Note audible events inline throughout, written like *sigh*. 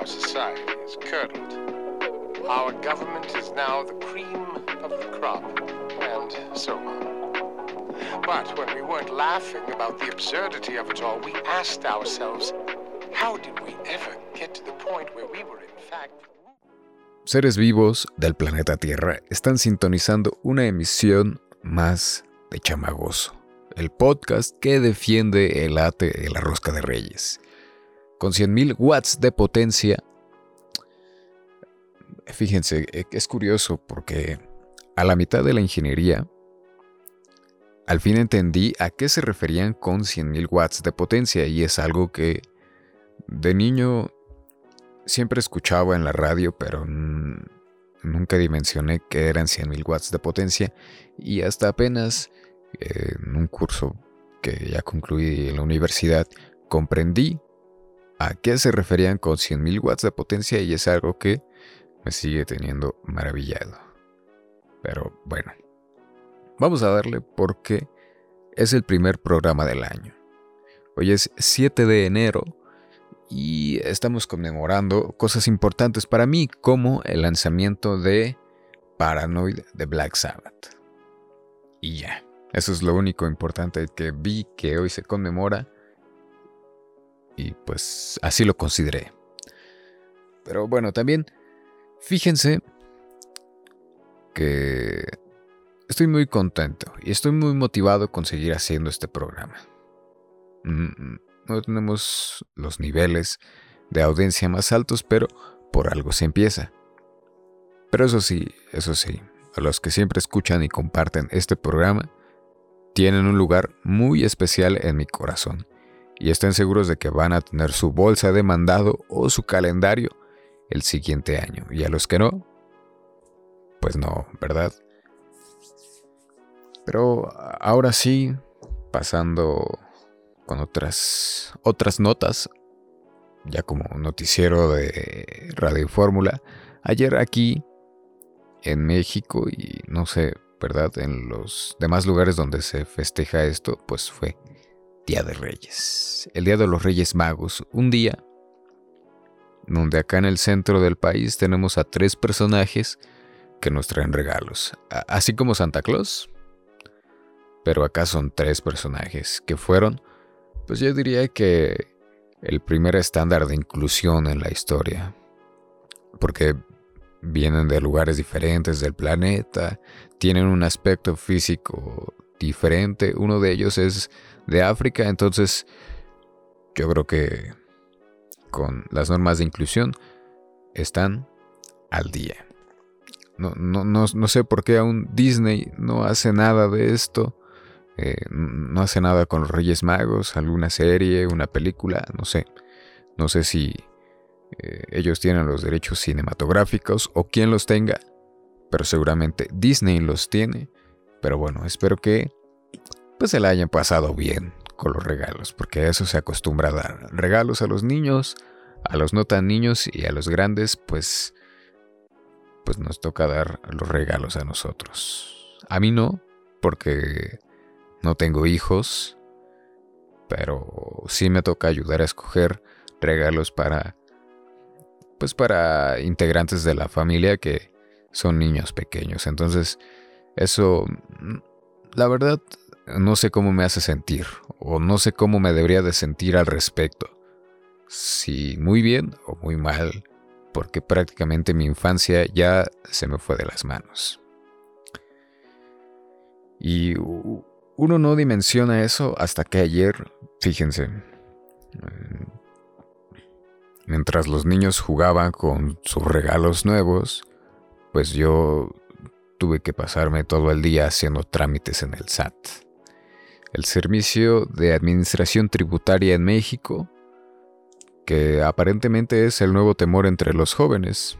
our society is curdled. Our government is now the cream of the crop, and so on. But when we weren't laughing about the absurdity of it all, we asked ourselves, how did we ever get to the point where we were in fact... Seres vivos del planeta Tierra están sintonizando una emisión más de Chamagoso, el podcast que defiende el ate de la rosca de reyes. Con 100.000 watts de potencia, fíjense, e, es curioso porque a la mitad de la ingeniería, al fin entendí a qué se referían con 100.000 watts de potencia y es algo que de niño siempre escuchaba en la radio, pero nunca dimensioné que eran 100.000 watts de potencia y hasta apenas en un curso que ya concluí en la universidad comprendí a qué se referían con 100.000 watts de potencia y es algo que me sigue teniendo maravillado. Pero bueno, vamos a darle porque es el primer programa del año. Hoy es 7 de enero y estamos conmemorando cosas importantes para mí como el lanzamiento de Paranoid de Black Sabbath. Y ya, eso es lo único importante que vi que hoy se conmemora y pues así lo consideré. Pero bueno, también fíjense que estoy muy contento y estoy muy motivado con seguir haciendo este programa. Mm, no tenemos los niveles de audiencia más altos, pero por algo se empieza. Pero eso sí, eso sí, a los que siempre escuchan y comparten este programa, tienen un lugar muy especial en mi corazón. Y estén seguros de que van a tener su bolsa de mandado o su calendario el siguiente año. Y a los que no, pues no, ¿verdad? Pero ahora sí, pasando con otras, otras notas, ya como noticiero de Radio Fórmula. Ayer aquí en México y no sé, ¿verdad? En los demás lugares donde se festeja esto, pues fue Día de Reyes. El Día de los Reyes Magos. Un día donde acá en el centro del país tenemos a tres personajes que nos traen regalos. Así como Santa Claus. Pero acá son tres personajes que fueron pues yo diría que el primer estándar de inclusión en la historia. Porque vienen de lugares diferentes del planeta, tienen un aspecto físico diferente, uno de ellos es de África, entonces yo creo que con las normas de inclusión están al día. No, no, no, no sé por qué aún Disney no hace nada de esto. Eh, no hace nada con los Reyes Magos, alguna serie, una película, no sé. No sé si eh, ellos tienen los derechos cinematográficos o quién los tenga, pero seguramente Disney los tiene. Pero bueno, espero que pues se la hayan pasado bien con los regalos, porque a eso se acostumbra a dar. Regalos a los niños, a los no tan niños y a los grandes, pues pues nos toca dar los regalos a nosotros. A mí no, porque no tengo hijos, pero sí me toca ayudar a escoger regalos para pues para integrantes de la familia que son niños pequeños. Entonces, eso la verdad no sé cómo me hace sentir o no sé cómo me debería de sentir al respecto. Si muy bien o muy mal, porque prácticamente mi infancia ya se me fue de las manos. Y uno no dimensiona eso hasta que ayer, fíjense, eh, mientras los niños jugaban con sus regalos nuevos, pues yo tuve que pasarme todo el día haciendo trámites en el SAT. El Servicio de Administración Tributaria en México, que aparentemente es el nuevo temor entre los jóvenes.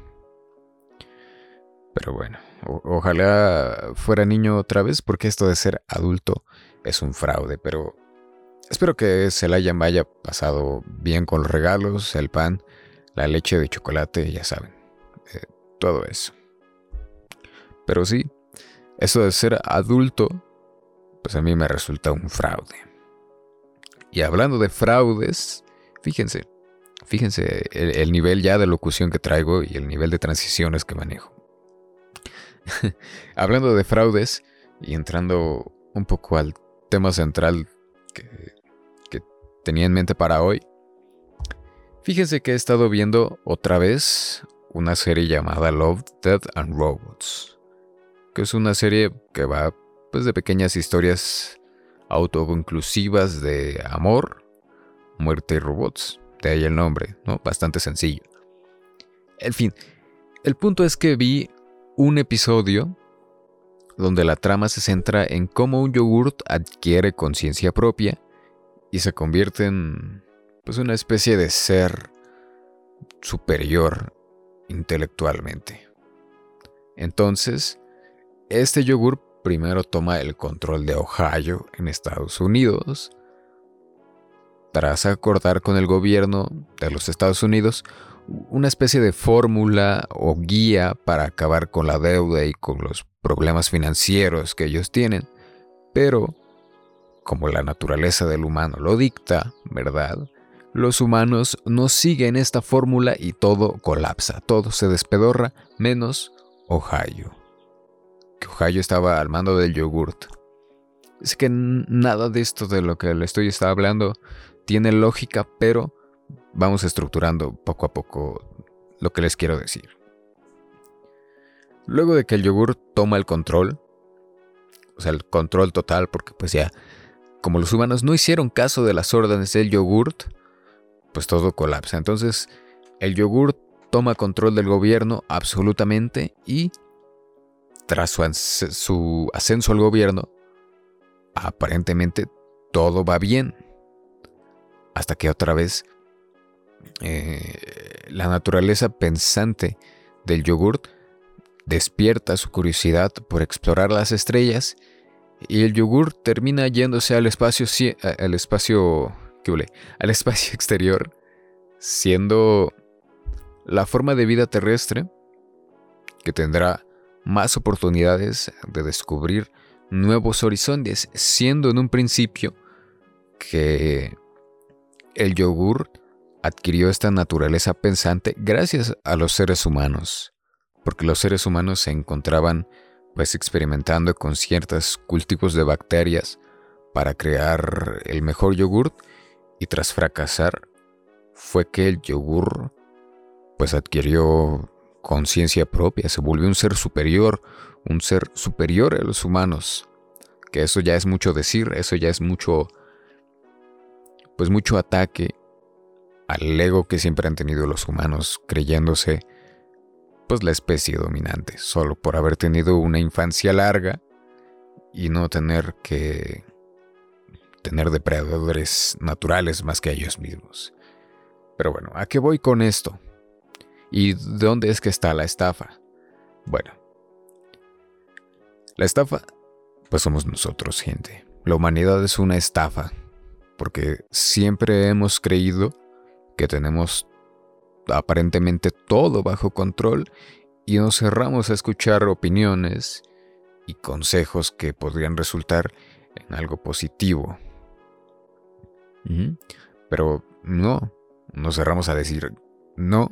Pero bueno, ojalá fuera niño otra vez, porque esto de ser adulto es un fraude, pero espero que se la hayan vaya pasado bien con los regalos, el pan, la leche de chocolate, ya saben, eh, todo eso. Pero sí, eso de ser adulto, pues a mí me resulta un fraude. Y hablando de fraudes, fíjense, Fíjense el, nivel ya de locución que traigo y el nivel de transiciones que manejo. *laughs* Hablando de fraudes y entrando un poco al tema central que, que tenía en mente para hoy, fíjense que he estado viendo otra vez una serie llamada Love, Death and Robots, que es una serie que va pues de pequeñas historias autoconclusivas de amor, muerte y robots. De ahí el nombre, ¿no? Bastante sencillo. En fin, el punto es que vi un episodio donde la trama se centra en cómo un yogurt adquiere conciencia propia y se convierte en pues una especie de ser superior intelectualmente. Entonces, este yogur primero toma el control de Ohio en Estados Unidos. Tras acordar con el gobierno de los Estados Unidos una especie de fórmula o guía para acabar con la deuda y con los problemas financieros que ellos tienen. Pero, como la naturaleza del humano lo dicta, ¿verdad? Los humanos no siguen esta fórmula y todo colapsa, todo se despedorra, menos Ohio. Que Ohio estaba al mando del yogurt. Es que nada de esto de lo que le estoy está hablando tiene lógica, pero vamos estructurando poco a poco lo que les quiero decir. Luego de que el yogur toma el control, o sea, el control total, porque pues ya, como los humanos no hicieron caso de las órdenes del yogurt, pues todo colapsa. Entonces, el yogur toma control del gobierno absolutamente y tras su, ascenso al gobierno, aparentemente todo va bien. Hasta que otra vez eh, la naturaleza pensante del yogurt despierta su curiosidad por explorar las estrellas y el yogur termina yéndose al espacio, al espacio al espacio *laughs* exterior, siendo la forma de vida terrestre que tendrá más oportunidades de descubrir nuevos horizontes, siendo en un principio que el yogur adquirió esta naturaleza pensante gracias a los seres humanos, porque los seres humanos se encontraban pues experimentando con ciertos cultivos de bacterias para crear el mejor yogurt y tras fracasar fue que el yogur pues adquirió conciencia propia, se volvió un ser superior, un ser superior a los humanos. Que eso ya es mucho decir, eso ya es mucho pues mucho ataque al ego que siempre han tenido los humanos, creyéndose pues la especie dominante, solo por haber tenido una infancia larga y no tener que tener depredadores naturales más que ellos mismos. Pero bueno, ¿a qué voy con esto? ¿Y dónde es que está la estafa? Bueno, la estafa, pues somos nosotros, gente. La humanidad es una estafa, porque siempre hemos creído que tenemos aparentemente todo bajo control y nos cerramos a escuchar opiniones y consejos que podrían resultar en algo positivo pero no, nos cerramos a decir no.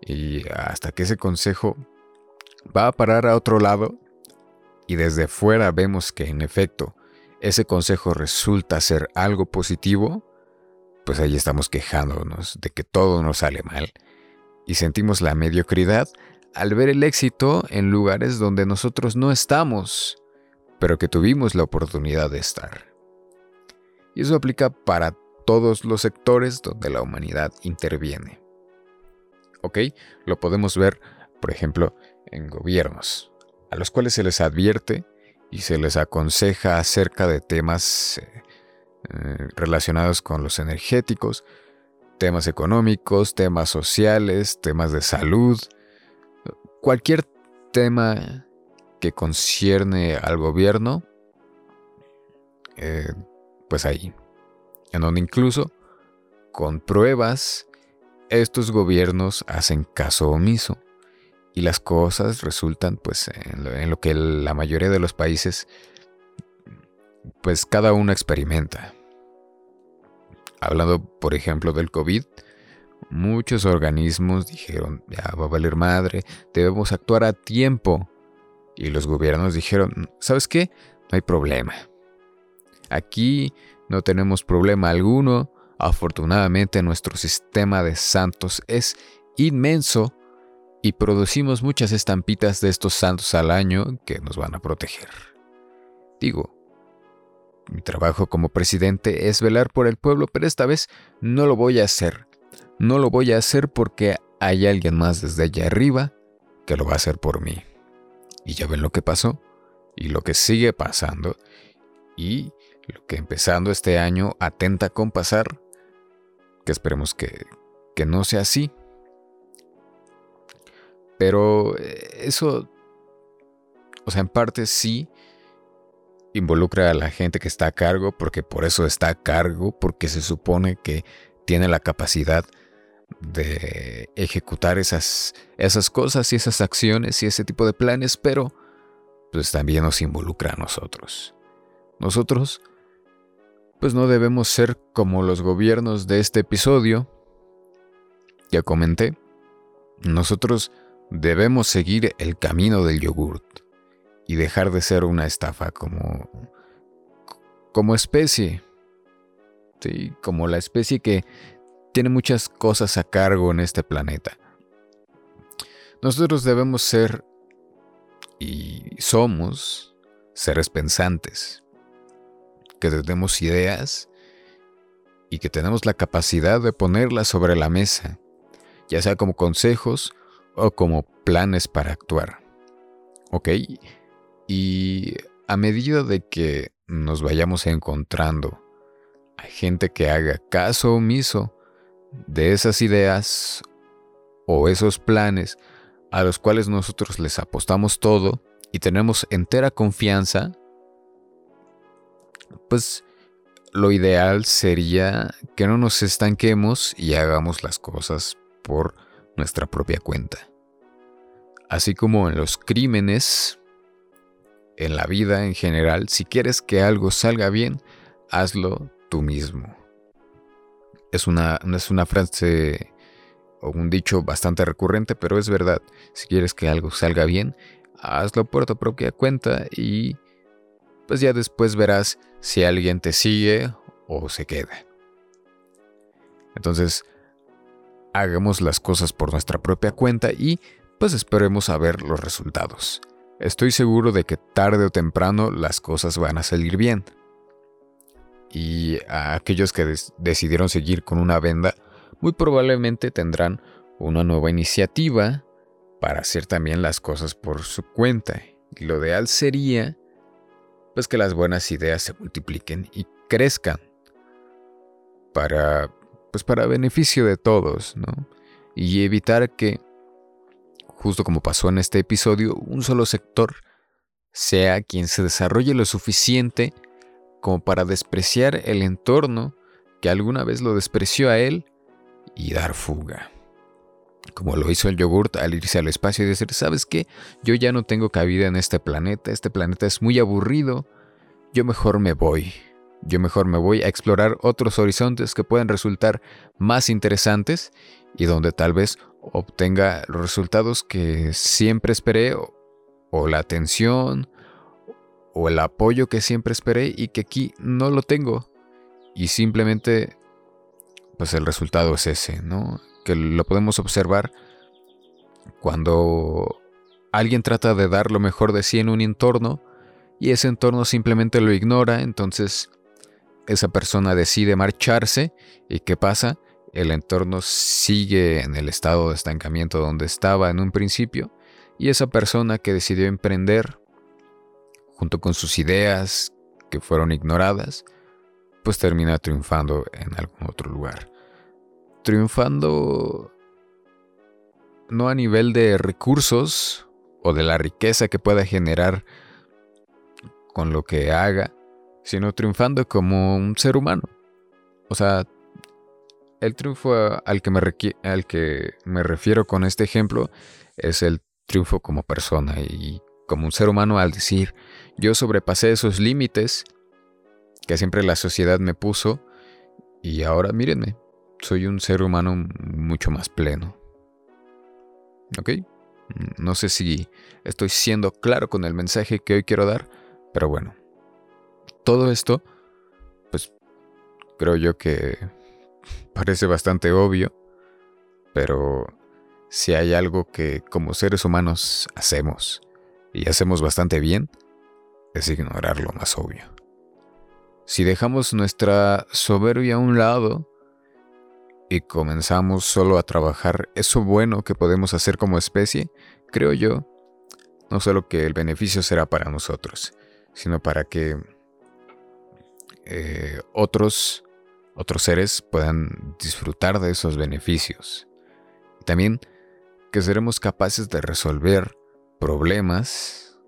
Y hasta que ese consejo va a parar a otro lado y desde fuera vemos que en efecto ese consejo resulta ser algo positivo, pues ahí estamos quejándonos de que todo nos sale mal y sentimos la mediocridad al ver el éxito en lugares donde nosotros no estamos, pero que tuvimos la oportunidad de estar. Y eso aplica para todos los sectores donde la humanidad interviene. ¿Ok? Lo podemos ver, por ejemplo, en gobiernos, a los cuales se les advierte y se les aconseja acerca de temas eh, eh, relacionados con los energéticos, temas económicos, temas sociales, temas de salud, cualquier tema que concierne al gobierno, eh, pues ahí, en donde incluso, con pruebas, estos gobiernos hacen caso omiso y las cosas resultan pues en lo, que la mayoría de los países pues cada uno experimenta. Hablando por ejemplo del COVID, muchos organismos dijeron, ya va a valer madre, debemos actuar a tiempo. Y los gobiernos dijeron, ¿sabes qué? No hay problema. Aquí no tenemos problema alguno. Afortunadamente nuestro sistema de santos es inmenso y producimos muchas estampitas de estos santos al año que nos van a proteger. Digo, mi trabajo como presidente es velar por el pueblo, pero esta vez no lo voy a hacer. No lo voy a hacer porque hay alguien más desde allá arriba que lo va a hacer por mí. Y ya ven lo que pasó y lo que sigue pasando y lo que empezando este año atenta con pasar, que esperemos que, que no sea así. Pero eh, eso, o sea, en parte sí involucra a la gente que está a cargo, porque por eso está a cargo, porque se supone que tiene la capacidad de ejecutar esas, esas cosas y esas acciones y ese tipo de planes, pero pues también nos involucra a nosotros. Nosotros, pues no debemos ser como los gobiernos de este episodio. Ya comenté, nosotros debemos seguir el camino del yogurt y dejar de ser una estafa como como especie. Sí, como la especie que tiene muchas cosas a cargo en este planeta. Nosotros debemos ser y somos seres pensantes, que tenemos ideas y que tenemos la capacidad de ponerlas sobre la mesa, ya sea como consejos o como planes para actuar. ¿Ok? Y a medida de que nos vayamos encontrando a gente que haga caso omiso de esas ideas o esos planes a los cuales nosotros les apostamos todo y tenemos entera confianza, pues lo ideal sería que no nos estanquemos y hagamos las cosas por nuestra propia cuenta. Así como en los crímenes, en la vida en general, si quieres que algo salga bien, hazlo tú mismo. Es una, es una frase o un dicho bastante recurrente, pero es verdad. Si quieres que algo salga bien, hazlo por tu propia cuenta y pues ya después verás si alguien te sigue o se queda. Entonces, hagamos las cosas por nuestra propia cuenta y pues esperemos a ver los resultados. Estoy seguro de que tarde o temprano las cosas van a salir bien. Y a aquellos que decidieron seguir con una venda, muy probablemente tendrán una nueva iniciativa para hacer también las cosas por su cuenta. Y lo ideal sería pues que las buenas ideas se multipliquen y crezcan para pues para beneficio de todos, ¿no? Y evitar que justo como pasó en este episodio, un solo sector sea quien se desarrolle lo suficiente como para despreciar el entorno que alguna vez lo despreció a él y dar fuga. Como lo hizo el yogurt al irse al espacio y decir, ¿sabes qué? Yo ya no tengo cabida en este planeta, este planeta es muy aburrido, yo mejor me voy. Yo mejor me voy a explorar otros horizontes que pueden resultar más interesantes y donde tal vez obtenga los resultados que siempre esperé o, la atención o el apoyo que siempre esperé y que aquí no lo tengo. Y simplemente, pues el resultado es ese, ¿no? Que lo podemos observar cuando alguien trata de dar lo mejor de sí en un entorno y ese entorno simplemente lo ignora, entonces esa persona decide marcharse y ¿qué pasa? El entorno sigue en el estado de estancamiento donde estaba en un principio y esa persona que decidió emprender, junto con sus ideas que fueron ignoradas, pues termina triunfando en algún otro lugar. Triunfando no a nivel de recursos o de la riqueza que pueda generar con lo que haga, sino triunfando como un ser humano. O sea, el triunfo al que, me al que me refiero con este ejemplo es el triunfo como persona y como un ser humano al decir, yo sobrepasé esos límites que siempre la sociedad me puso y ahora mírenme, soy un ser humano mucho más pleno. ¿Ok? No sé si estoy siendo claro con el mensaje que hoy quiero dar, pero bueno. Todo esto, pues creo yo que *laughs* parece bastante obvio, pero si hay algo que como seres humanos hacemos, y hacemos bastante bien, es ignorar lo más obvio. Si dejamos nuestra soberbia a un lado y comenzamos solo a trabajar eso bueno que podemos hacer como especie, creo yo, no solo que el beneficio será para nosotros, sino para que eh, otros, otros seres puedan disfrutar de esos beneficios. También que seremos capaces de resolver problemas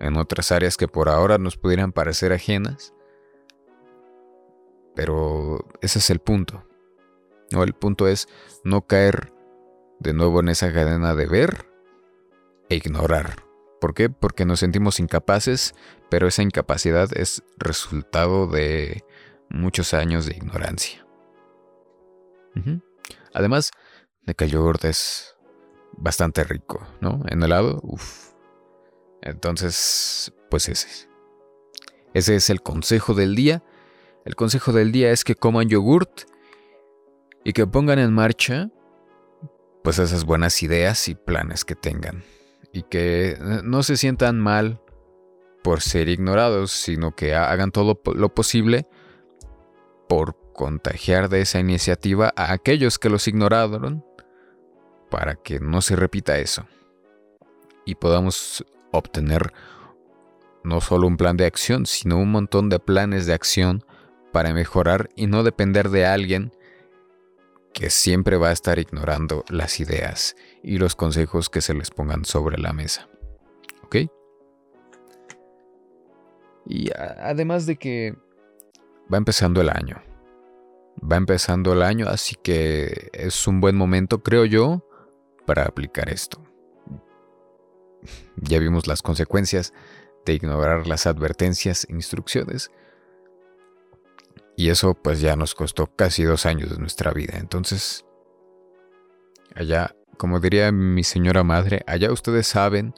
en otras áreas que por ahora nos pudieran parecer ajenas. Pero ese es el punto. ¿No? El punto es no caer de nuevo en esa cadena de ver e ignorar. ¿Por qué? Porque nos sentimos incapaces, pero esa incapacidad es resultado de muchos años de ignorancia. Además de que el yogurt es bastante rico, ¿no? En helado, uff. Entonces, pues ese. Ese es el consejo del día. El consejo del día es que coman yogurt y que pongan en marcha pues esas buenas ideas y planes que tengan. Y que eh, no se sientan mal por ser ignorados, sino que hagan todo lo posible por contagiar de esa iniciativa a aquellos que los ignoraron para que no se repita eso y podamos obtener no solo un plan de acción, sino un montón de planes de acción para mejorar y no depender de alguien que siempre va a estar ignorando las ideas y los consejos que se les pongan sobre la mesa. ¿Ok? Y además de que va empezando el año. Va empezando el año, así que es un buen momento, creo yo, para aplicar esto. Ya vimos las consecuencias de ignorar las advertencias e instrucciones. Y eso pues ya nos costó casi dos años de nuestra vida. Entonces, allá, como diría mi señora madre, allá ustedes saben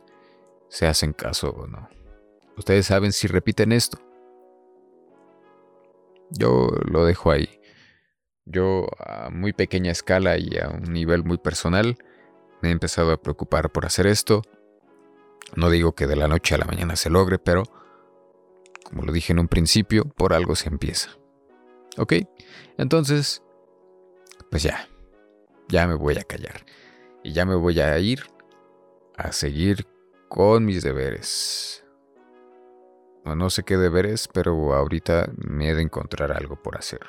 si hacen caso o no. Ustedes saben si repiten esto. Yo lo dejo ahí. Yo a muy pequeña escala y a un nivel muy personal me he empezado a preocupar por hacer esto. No digo que de la noche a la mañana se logre, pero como lo dije en un principio, por algo se empieza. ¿Ok? Entonces, pues ya, ya me voy a callar. Y ya me voy a ir a seguir con mis deberes. No, no sé qué deberes, pero ahorita me he de encontrar algo por hacer.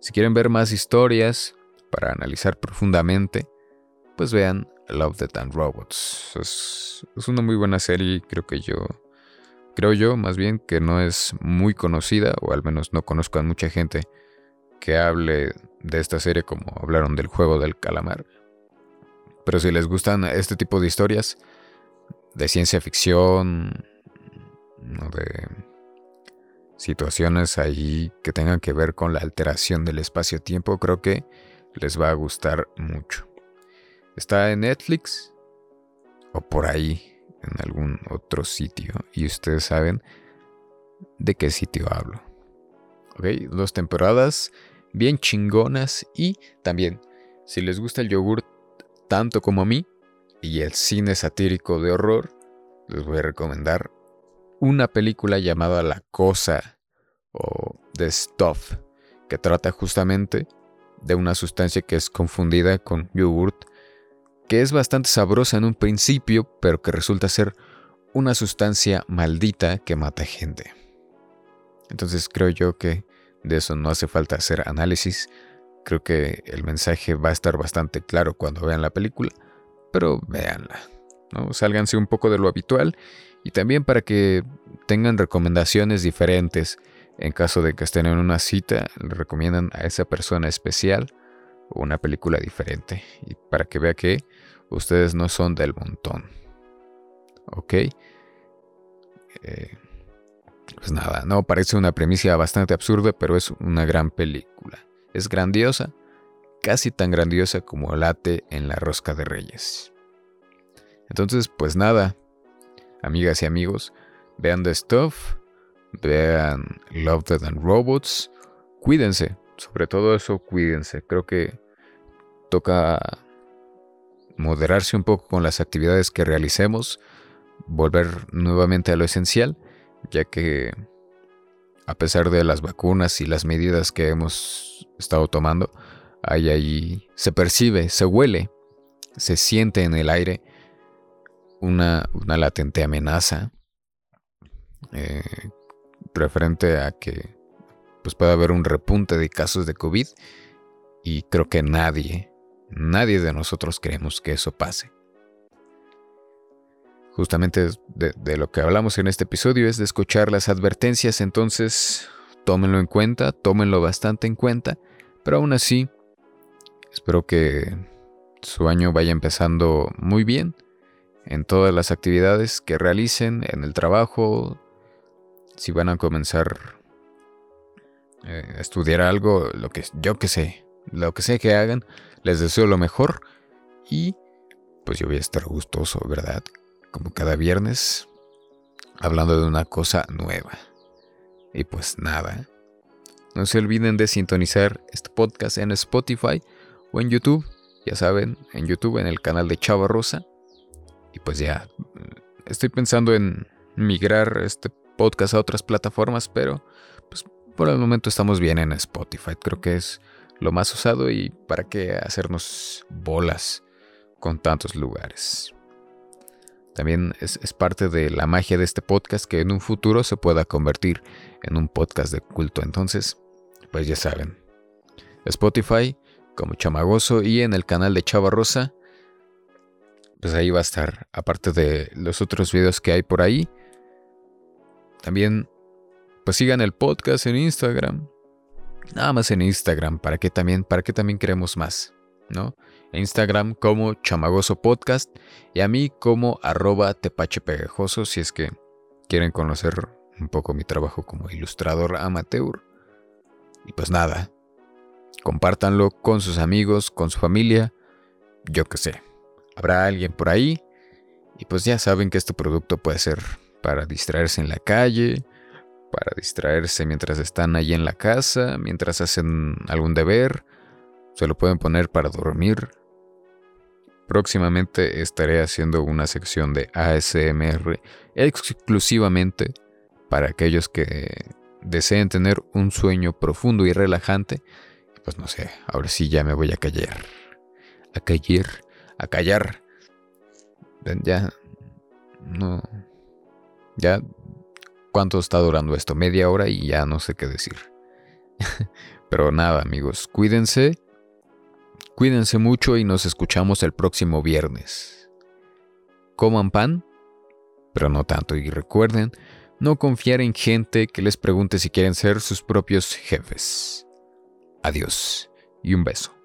Si quieren ver más historias para analizar profundamente, pues vean Love, Death and Robots. Es, una muy buena serie, creo que yo, creo yo más bien que no es muy conocida, o al menos no conozco a mucha gente que hable de esta serie como hablaron del juego del calamar. Pero si les gustan este tipo de historias, de ciencia ficción, de situaciones ahí que tengan que ver con la alteración del espacio-tiempo, creo que les va a gustar mucho. Está en Netflix o por ahí, en algún otro sitio. Y ustedes saben de qué sitio hablo. ¿Ok? Dos temporadas bien chingonas y también, si les gusta el yogur tanto como a mí y el cine satírico de horror, les voy a recomendar una película llamada La Cosa o The Stuff, que trata justamente de una sustancia que es confundida con yogurt que es bastante sabrosa en un principio, pero que resulta ser una sustancia maldita que mata gente. Entonces creo yo que de eso no hace falta hacer análisis. Creo que el mensaje va a estar bastante claro cuando vean la película, pero véanla. ¿no? Sálganse un poco de lo habitual y también para que tengan recomendaciones diferentes. En caso de que estén en una cita, le recomiendan a esa persona especial una película diferente. Y para que vea que ustedes no son del montón. ¿Ok? Eh, pues nada, no parece una premisa bastante absurda, pero es una gran película. es grandiosa, casi tan grandiosa como late en la rosca de reyes. Entonces, pues nada, amigas y amigos, vean The Stuff, vean Love, Dead and Robots, cuídense, sobre todo eso, cuídense. Creo que toca moderarse un poco con las actividades que realicemos, volver nuevamente a lo esencial, ya que a pesar de las vacunas y las medidas que hemos estado tomando, hay ahí, se percibe, se huele, se siente en el aire una, latente amenaza eh, referente a que pues puede haber un repunte de casos de COVID y creo que nadie, nadie de nosotros queremos que eso pase. Justamente de, lo que hablamos en este episodio es de escuchar las advertencias, entonces tómenlo en cuenta, tómenlo bastante en cuenta, pero aún así espero que su año vaya empezando muy bien en todas las actividades que realicen, en el trabajo, si van a comenzar eh, a estudiar algo, lo que yo que sé, lo que sé que hagan, les deseo lo mejor y pues yo voy a estar gustoso, ¿verdad? Como cada viernes, hablando de una cosa nueva. Y pues nada, no se olviden de sintonizar este podcast en Spotify o en YouTube, ya saben, en YouTube en el canal de Chava Rosa y pues ya, estoy pensando en migrar este podcast a otras plataformas, pero pues por el momento estamos bien en Spotify. Creo que es lo más usado y para qué hacernos bolas con tantos lugares. También es, es, parte de la magia de este podcast que en un futuro se pueda convertir en un podcast de culto. Entonces, pues ya saben, Spotify como Chamagoso y en el canal de Chava Rosa pues ahí va a estar, aparte de los otros videos que hay por ahí. También, pues sigan el podcast en Instagram. Nada más en Instagram, para que también, para que también queremos más, ¿no? Instagram como Chamagoso Podcast y a mí como arroba tepache pegajoso si es que quieren conocer un poco mi trabajo como ilustrador amateur. Y pues nada, compártanlo con sus amigos, con su familia, yo qué sé habrá alguien por ahí. Y pues ya saben que este producto puede ser para distraerse en la calle, para distraerse mientras están ahí en la casa, mientras hacen algún deber. Se lo pueden poner para dormir. Próximamente estaré haciendo una sección de ASMR exclusivamente para aquellos que deseen tener un sueño profundo y relajante. Pues no sé, ahora sí ya me voy a callar. A callar a callar. Ya, no. Ya, ¿cuánto está durando esto? Media hora y ya no sé qué decir. *laughs* Pero nada, amigos, cuídense. Cuídense mucho y nos escuchamos el próximo viernes. Coman pan, pero no tanto. Y recuerden, no confiar en gente que les pregunte si quieren ser sus propios jefes. Adiós y un beso.